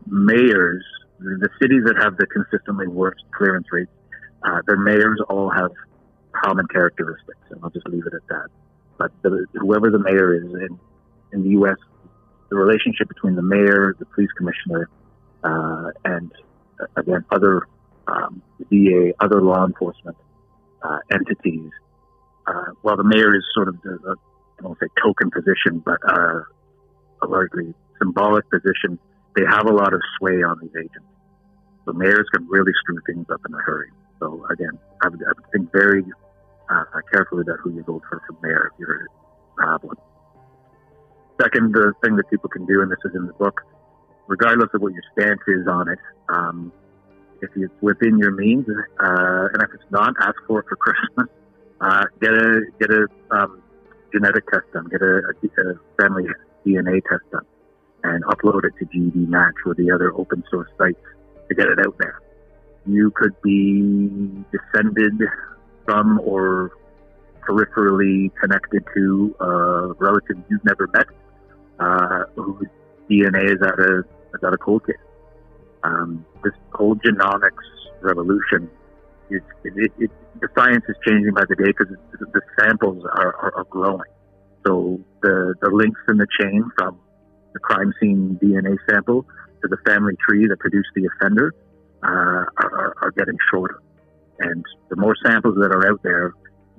mayors, the cities that have the consistently worst clearance rates, uh, their mayors all have common characteristics, and I'll just leave it at that. But the, whoever the mayor is in, in the U.S., the relationship between the mayor, the police commissioner, uh, and uh, again other um, DA, other law enforcement uh, entities uh, while the mayor is sort of the, the I don't say token position, but uh, a largely symbolic position, they have a lot of sway on these agents. The mayors can really screw things up in a hurry. So again, I would, I would think very uh, carefully about who you vote for for mayor if you're a one. Second the thing that people can do, and this is in the book, regardless of what your stance is on it, um, if it's within your means, uh, and if it's not, ask for it for Christmas uh, get a get a um, genetic test done, get a, a, family DNA test done, and upload it to GEDmatch or the other open source sites to get it out there. You could be descended from or peripherally connected to a relative you've never met, uh, whose DNA is at a is at a cold case. Um, this whole genomics revolution it, it, it, the science is changing by the day because the samples are, are, are, growing. So the, the links in the chain from the crime scene DNA sample to the family tree that produced the offender uh, are, are getting shorter. And the more samples that are out there,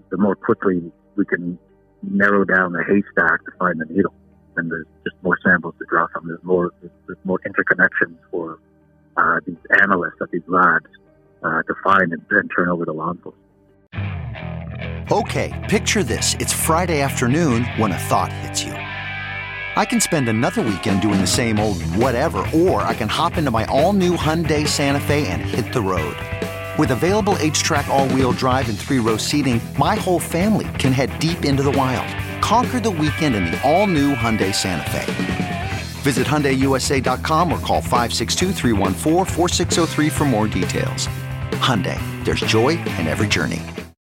the more quickly we can narrow down the haystack to find the needle. And there's just more samples to draw from. There's more, there's more interconnections for uh, these analysts at these labs uh, to find and, and turn over to law. Okay, picture this. It's Friday afternoon when a thought hits you. I can spend another weekend doing the same old whatever, or I can hop into my all new Hyundai Santa Fe and hit the road. With available HTRAC all wheel drive, and three row seating, my whole family can head deep into the wild. Conquer the weekend in the all new Hyundai Santa Fe. Visit HyundaiUSA.com or call 562 for more details. Hyundai, there's joy in every journey.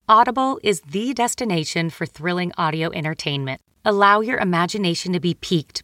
Audible is the destination for thrilling audio entertainment. Allow your imagination to be piqued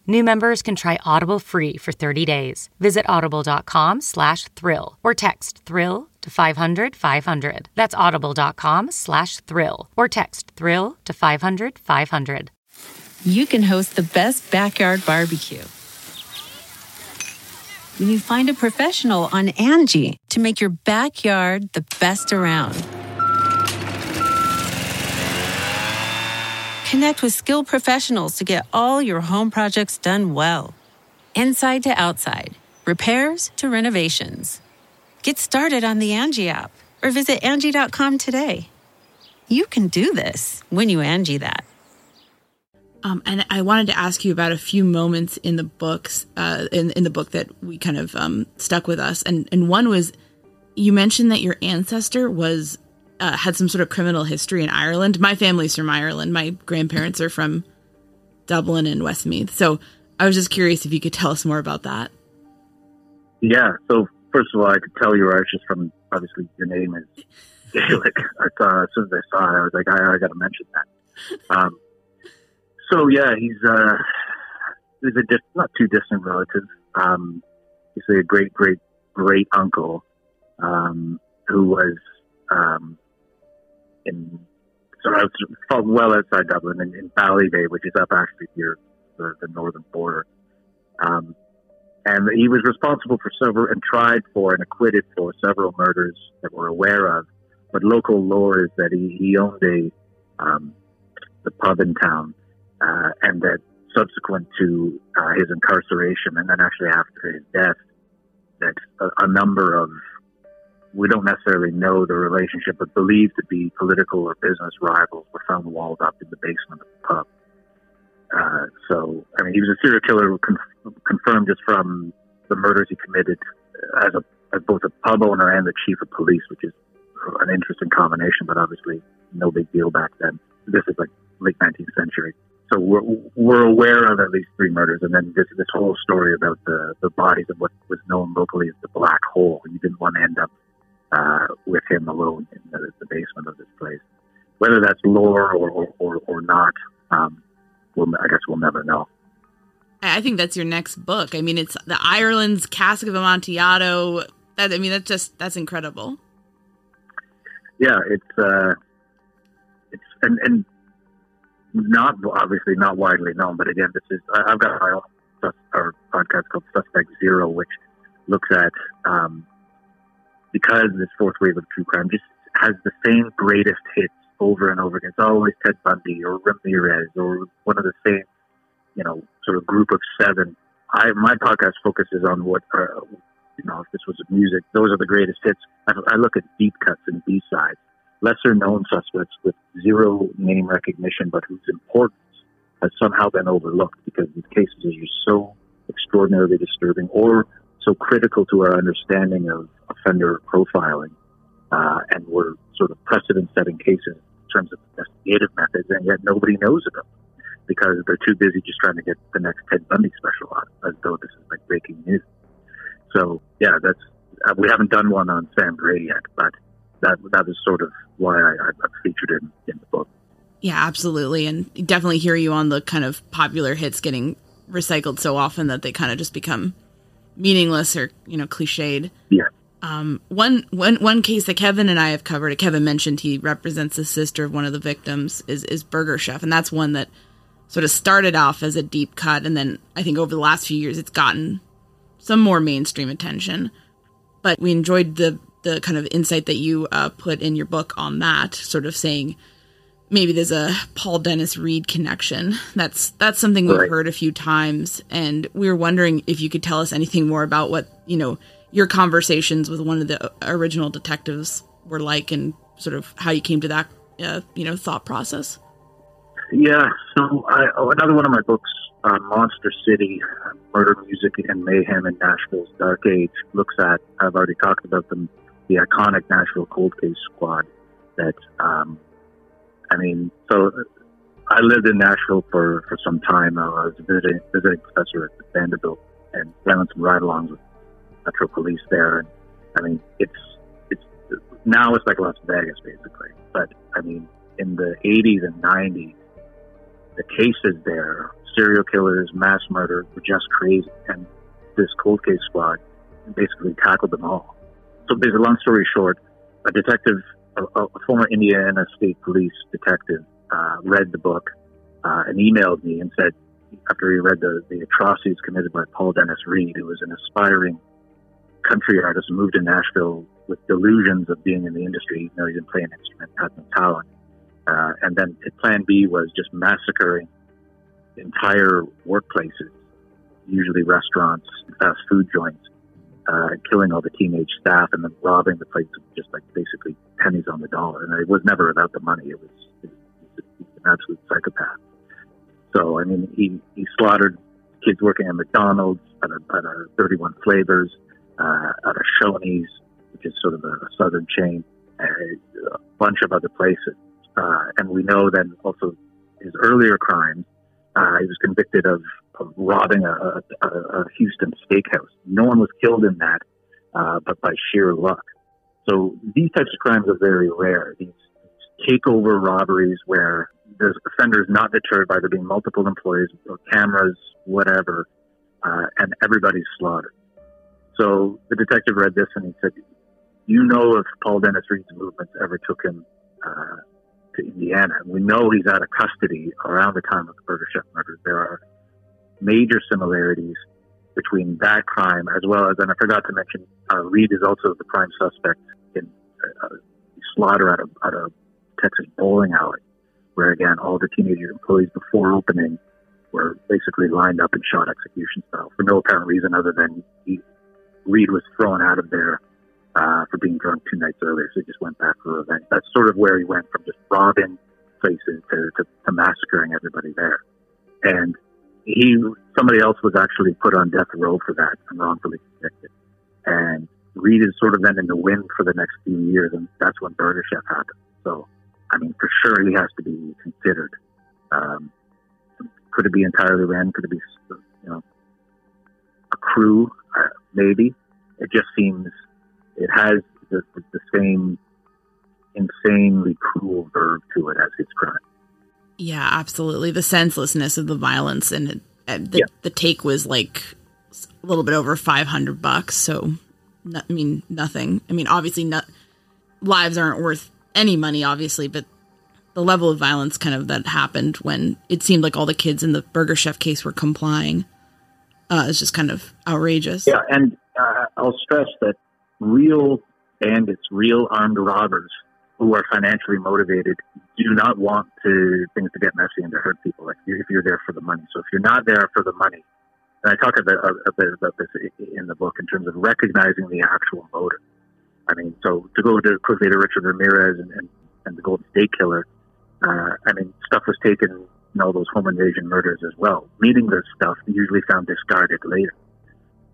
New members can try Audible free for 30 days. Visit audible.com slash thrill or text thrill to 500 500. That's audible.com slash thrill or text thrill to 500 500. You can host the best backyard barbecue when you find a professional on Angie to make your backyard the best around. Connect with skilled professionals to get all your home projects done well. Inside to outside, repairs to renovations. Get started on the Angie app or visit Angie.com today. You can do this when you Angie that. Um, and I wanted to ask you about a few moments in the books, uh, in in the book that we kind of um, stuck with us, and and one was you mentioned that your ancestor was uh, had some sort of criminal history in Ireland. My family's from Ireland. My grandparents are from Dublin and Westmeath. So I was just curious if you could tell us more about that. Yeah. So first of all, I could tell you're Irish just from obviously your name is Gaelic. I thought as soon as I saw it, I was like, I, I got to mention that. Um, so yeah, he's uh, he's a not too distant relative. Um, he's a great great great uncle um, who was um, in so I was well outside Dublin in, in Ballybay, which is up actually near the, the northern border. Um, and he was responsible for several and tried for and acquitted for several murders that we're aware of. But local lore is that he, he owned a um, the pub in town, uh, and that subsequent to uh, his incarceration, and then actually after his death, that a, a number of we don't necessarily know the relationship, but believed to be political or business rivals were found walled up in the basement of the pub. Uh, so, I mean, he was a serial killer con- confirmed just from the murders he committed as a as both a pub owner and the chief of police, which is an interesting combination, but obviously no big deal back then. This is like late 19th century. So we're, we're aware of at least three murders, and then this this whole story about the the bodies of what was known locally as the black hole. You didn't want to end up uh, with him alone in the, the, basement of this place. Whether that's lore or or, or, or not, um, we'll, I guess we'll never know. I think that's your next book. I mean, it's the Ireland's Cask of Amontillado. That I mean, that's just that's incredible. Yeah, it's uh, it's and and not obviously not widely known, but again, this is I've got my own our podcast called Suspect Zero, which looks at um, because this fourth wave of true crime just has the same greatest hits over and over again. It's always Ted Bundy or Ramirez or one of the same, you know, sort of group of seven. I my podcast focuses on what are, you know, if this was music, those are the greatest hits. I, I look at deep cuts and B sides lesser known suspects with zero name recognition, but whose importance has somehow been overlooked because these cases are just so extraordinarily disturbing or so critical to our understanding of offender profiling. Uh, and were sort of precedent setting cases in terms of investigative methods, and yet nobody knows about them because they're too busy just trying to get the next Ted Bundy special on, as though this is like breaking news. So, yeah, that's, uh, we haven't done one on Sam Gray yet, but that that is sort of why I, I featured it in, in the book. Yeah, absolutely, and definitely hear you on the kind of popular hits getting recycled so often that they kind of just become meaningless or you know cliched. Yeah. Um, one, one, one case that Kevin and I have covered, Kevin mentioned he represents the sister of one of the victims, is, is Burger Chef. And that's one that sort of started off as a deep cut. And then I think over the last few years, it's gotten some more mainstream attention. But we enjoyed the the kind of insight that you uh, put in your book on that, sort of saying maybe there's a Paul Dennis Reid connection. That's that's something we've right. heard a few times, and we were wondering if you could tell us anything more about what you know your conversations with one of the original detectives were like, and sort of how you came to that uh, you know thought process. Yeah, so I, oh, another one of my books uh, Monster City, Murder, Music, and Mayhem in Nashville's Dark Age looks at, I've already talked about them, the iconic Nashville Cold Case Squad. That um, I mean, so uh, I lived in Nashville for, for some time. I was a visiting, visiting professor at Vanderbilt and ran on some ride-alongs with Metro Police there. And I mean, it's it's now it's like Las Vegas basically. But I mean, in the 80s and 90s, the cases there, serial killers, mass murder, were just crazy. And this cold case squad basically tackled them all. So a long story short, a detective, a, a former Indiana State Police detective, uh, read the book uh, and emailed me and said, after he read the, the atrocities committed by Paul Dennis Reid, who was an aspiring country artist moved to Nashville with delusions of being in the industry, even though he didn't play an instrument, had no talent. Uh, and then plan B was just massacring entire workplaces, usually restaurants, fast food joints, uh, killing all the teenage staff and then robbing the place of just like basically pennies on the dollar. And it was never about the money. It was, it was an absolute psychopath. So, I mean, he, he slaughtered kids working at McDonald's, at a, at a 31 Flavors, uh, at a Shoney's, which is sort of a, southern chain, a bunch of other places. Uh, and we know then also his earlier crimes, uh, he was convicted of, of robbing a, a, a, Houston steakhouse. No one was killed in that, uh, but by sheer luck. So these types of crimes are very rare. These takeover robberies where the offender is not deterred by there being multiple employees or cameras, whatever, uh, and everybody's slaughtered. So the detective read this and he said, "You know if Paul Dennis Reid's movements ever took him uh, to Indiana. And we know he's out of custody around the time of the Burger Chef murders. There are major similarities between that crime as well as, and I forgot to mention, uh, Reid is also the prime suspect in uh, slaughter at a, at a Texas bowling alley, where again, all the teenager employees before opening were basically lined up in shot execution style for no apparent reason other than he, Reid was thrown out of there uh, for being drunk two nights earlier, so he just went back for revenge. That's sort of where he went from just robbing places to, to, to massacring everybody there. And he, somebody else was actually put on death row for that and wrongfully convicted. And Reid is sort of then in the wind for the next few years, and that's when Chef happened. So, I mean, for sure he has to be considered. Um, could it be entirely random? Could it be, you know, a crew? Uh, maybe. It just seems it has the, the same insanely cruel verb to it as his crime. Yeah, absolutely. The senselessness of the violence and it, uh, the, Yeah. the take was like a little bit over 500 bucks. So, no, I mean, nothing. I mean, obviously, not, lives aren't worth any money, obviously, but the level of violence kind of that happened when it seemed like all the kids in the Burger Chef case were complying uh, is just kind of outrageous. Yeah, and uh, I'll stress that real bandits, real armed robbers who are financially motivated do not want to things to get messy and to hurt people if, you, if you're there for the money. So if you're not there for the money, and I talk a bit, a, bit about this in the book in terms of recognizing the actual motive. I mean, so to go to quickly to Richard Ramirez and, and, and the Golden State Killer, uh, I mean, stuff was taken in all those home invasion murders as well. Meaningless stuff usually found discarded later.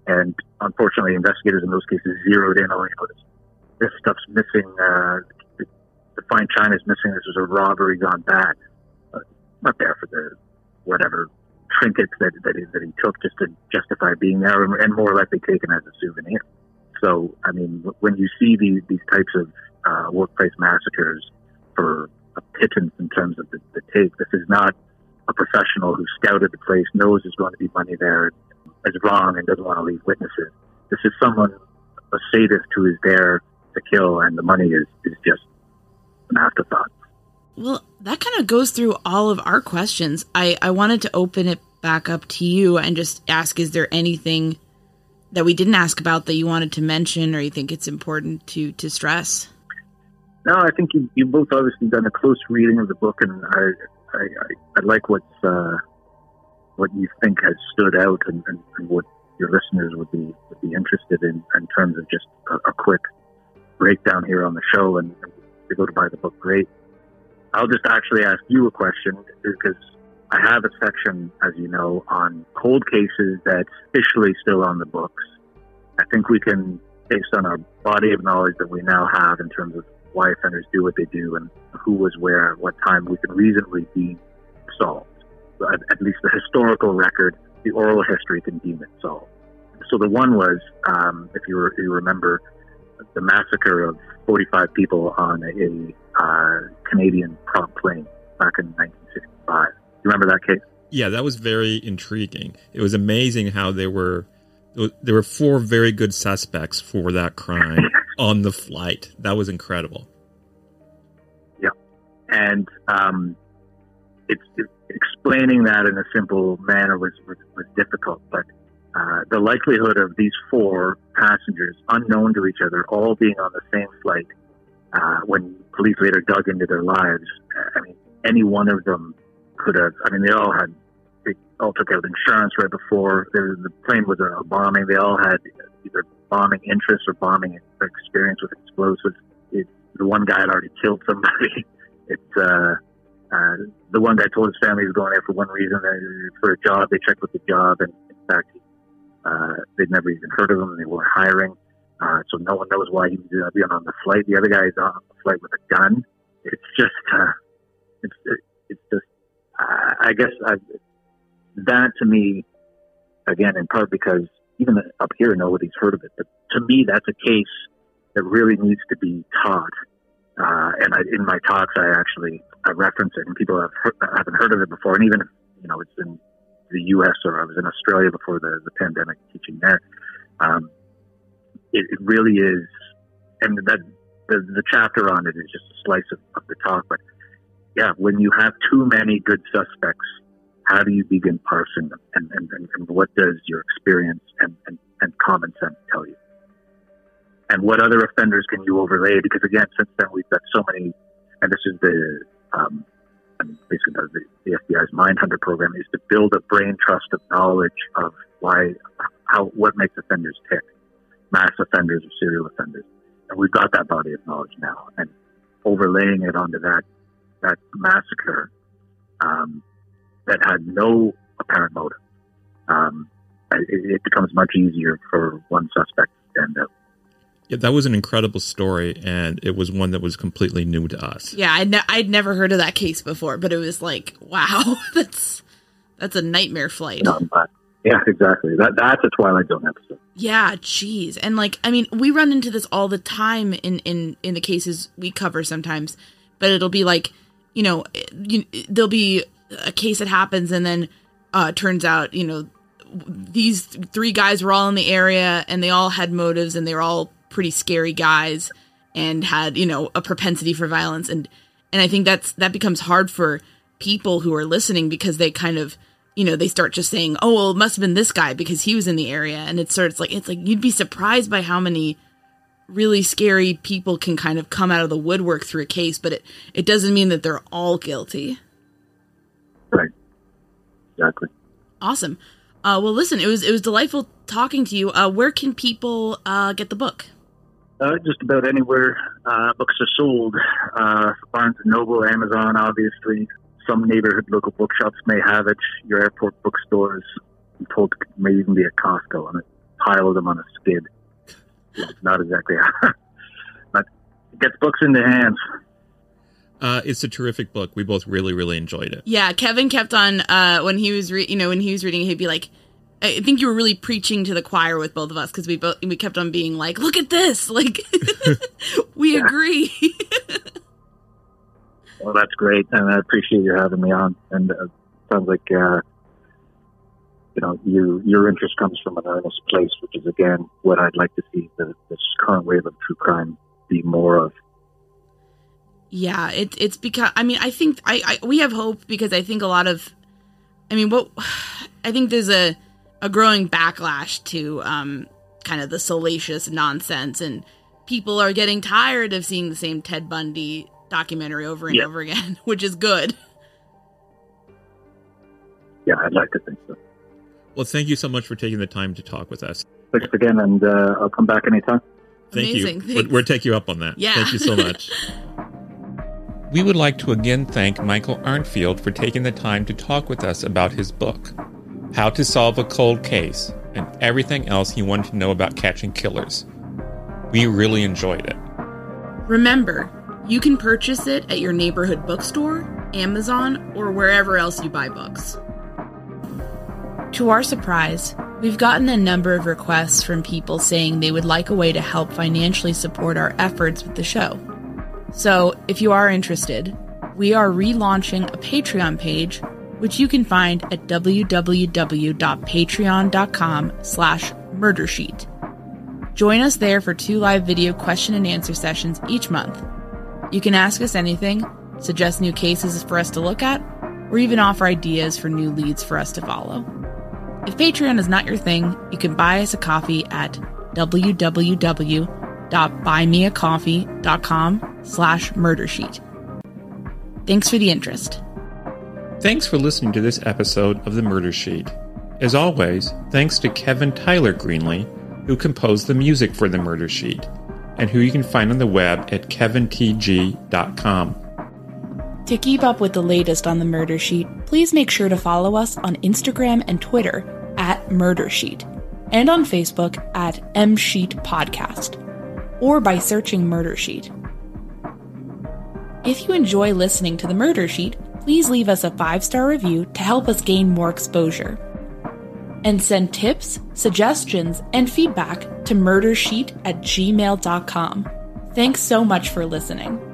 And unfortunately, investigators in those cases zeroed in on, this, this stuff's missing, uh, fine china is missing, this was a robbery gone bad. Uh, not there for the, whatever, trinkets that, that, he, that he took just to justify being there and, and more likely taken as a souvenir. So, I mean, when you see these, these types of uh, workplace massacres for a pittance in terms of the, the take, this is not a professional who scouted the place, knows there's going to be money there, is wrong and doesn't want to leave witnesses. This is someone, a sadist who is there to kill, and the money is, is just an afterthought. Well, that kind of goes through all of our questions. I, I wanted to open it back up to you and just ask is there anything that we didn't ask about that you wanted to mention or you think it's important to, to stress? No, I think you, you both obviously done a close reading of the book, and I, I, I, I like what's, uh, what you think has stood out and, and, and what your listeners would be would be interested in in terms of just a, a quick breakdown here on the show. And, and they go to buy the book, great. I'll just actually ask you a question because I have a section, as you know, on cold cases that's officially still on the books. I think we can, based on our body of knowledge that we now have in terms of why offenders do what they do and who was where at what time, we can reasonably deem solved. At, at least the historical record, the oral history can deem it solved. So the one was, um, if you, you remember, the massacre of 45 people on a uh, Canadian prompt plane back in 1965. You remember that case? Yeah, that was very intriguing. It was amazing how there were there were four very good suspects for that crime on the flight. That was incredible. Yeah, and um, it's it, explaining that in a simple manner was was, was difficult, but uh, the likelihood of these four passengers, unknown to each other, all being on the same flight, uh, when police later dug into their lives, I mean, any one of them could have. I mean, they all had. They all took out insurance right before there, the plane was a bombing. They all had either bombing interests or bombing experience with explosives. It, the one guy had already killed somebody. It's uh, uh, the one guy told his family he was going there for one reason, uh, for a job. They checked with the job, and in fact, uh, they'd never even heard of him. They weren't hiring, uh, so no one knows why he was uh, being on the flight. The other guy is on the flight with a gun. It's just, uh, it's it, it's just. Uh, I guess I, that to me, again, in part because even up here nobody's heard of it. But to me, that's a case that really needs to be taught. Uh, and I, in my talks, I actually I reference it, and people have heard, haven't heard of it before. And even you know it's in the U.S. or I was in Australia before the the pandemic, teaching there. Um, it, it really is, and that the, the chapter on it is just a slice of, of the talk. But yeah, when you have too many good suspects, how do you begin parsing them? And, and, and, what does your experience and, and, and common sense tell you? And what other offenders can you overlay? Because again, since then we've got so many, and this is the, um, basically the, the FBI's Mindhunter program is to build a brain trust of knowledge of why, how, what makes offenders tick, mass offenders or serial offenders. And we've got that body of knowledge now. And overlaying it onto that, that massacre, um, that had no apparent motive, um, it, it, becomes much easier for one suspect to stand out. Yeah, that was an incredible story, and it was one that was completely new to us. Yeah, I'd, ne- I'd never heard of that case before, but it was like, wow, that's that's a nightmare flight. No, yeah, exactly. That that's a Twilight Zone episode. Yeah, jeez, and like, I mean, we run into this all the time in in in the cases we cover sometimes, but it'll be like, you know, you, there'll be a case that happens, and then uh, turns out, you know, these three guys were all in the area, and they all had motives, and they were all pretty scary guys, and had you know a propensity for violence, and and I think that's that becomes hard for people who are listening because they kind of you know they start just saying oh well it must have been this guy because he was in the area and it starts like it's like you'd be surprised by how many really scary people can kind of come out of the woodwork through a case but it it doesn't mean that they're all guilty Right. Exactly. Awesome. Uh, well, listen, it was it was delightful talking to you. Uh, where can people uh, get the book? Uh, just about anywhere uh, books are sold. Uh, Barnes and Noble, Amazon, obviously. Some neighborhood local bookshops may have it. Your airport bookstores, I'm told, may even be at Costco, and a pile of them on a skid. It's not exactly, but it gets books in their hands. Uh, it's a terrific book. We both really, really enjoyed it. Yeah, Kevin kept on uh, when he was, re- you know, when he was reading, he'd be like, "I think you were really preaching to the choir with both of us because we both we kept on being like, look at this, like we agree." well, that's great, and I appreciate you having me on. And uh, sounds like uh, you know you your interest comes from an earnest place, which is again what I'd like to see the, this current wave of true crime be more of. Yeah, it, it's because I mean I think I, I we have hope because I think a lot of I mean what I think there's a a growing backlash to um kind of the salacious nonsense and people are getting tired of seeing the same Ted Bundy documentary over and Yeah. over again, which is good. Yeah, I'd like to think so. Well, thank you so much for taking the time to talk with us. Thanks again, and uh, I'll come back anytime. Thank Amazing. you. We'll, we'll take you up on that. Yeah. Thank you so much. we would like to again thank Michael Arntfield for taking the time to talk with us about his book, How to Solve a Cold Case, and everything else he wanted to know about catching killers. We really enjoyed it. Remember, you can purchase it at your neighborhood bookstore, Amazon, or wherever else you buy books. To our surprise, we've gotten a number of requests from people saying they would like a way to help financially support our efforts with the show. So, if you are interested, we are relaunching a Patreon page, which you can find at www.patreon.com slash murdersheet. Join us there for two live video question and answer sessions each month. You can ask us anything, suggest new cases for us to look at, or even offer ideas for new leads for us to follow. If Patreon is not your thing, you can buy us a coffee at www.buymeacoffee.com slash murdersheet. Thanks for the interest. Thanks for listening to this episode of The Murder Sheet. As always, thanks to Kevin Tyler Greenley, who composed the music for The Murder Sheet, and who you can find on the web at kevintg.com. To keep up with the latest on the Murder Sheet, please make sure to follow us on Instagram and Twitter at Murder Sheet, and on Facebook at M Sheet Podcast, or by searching Murder Sheet. If you enjoy listening to the Murder Sheet, please leave us a five star review to help us gain more exposure. And send tips, suggestions, and feedback to murdersheet at gmail.com. Thanks so much for listening.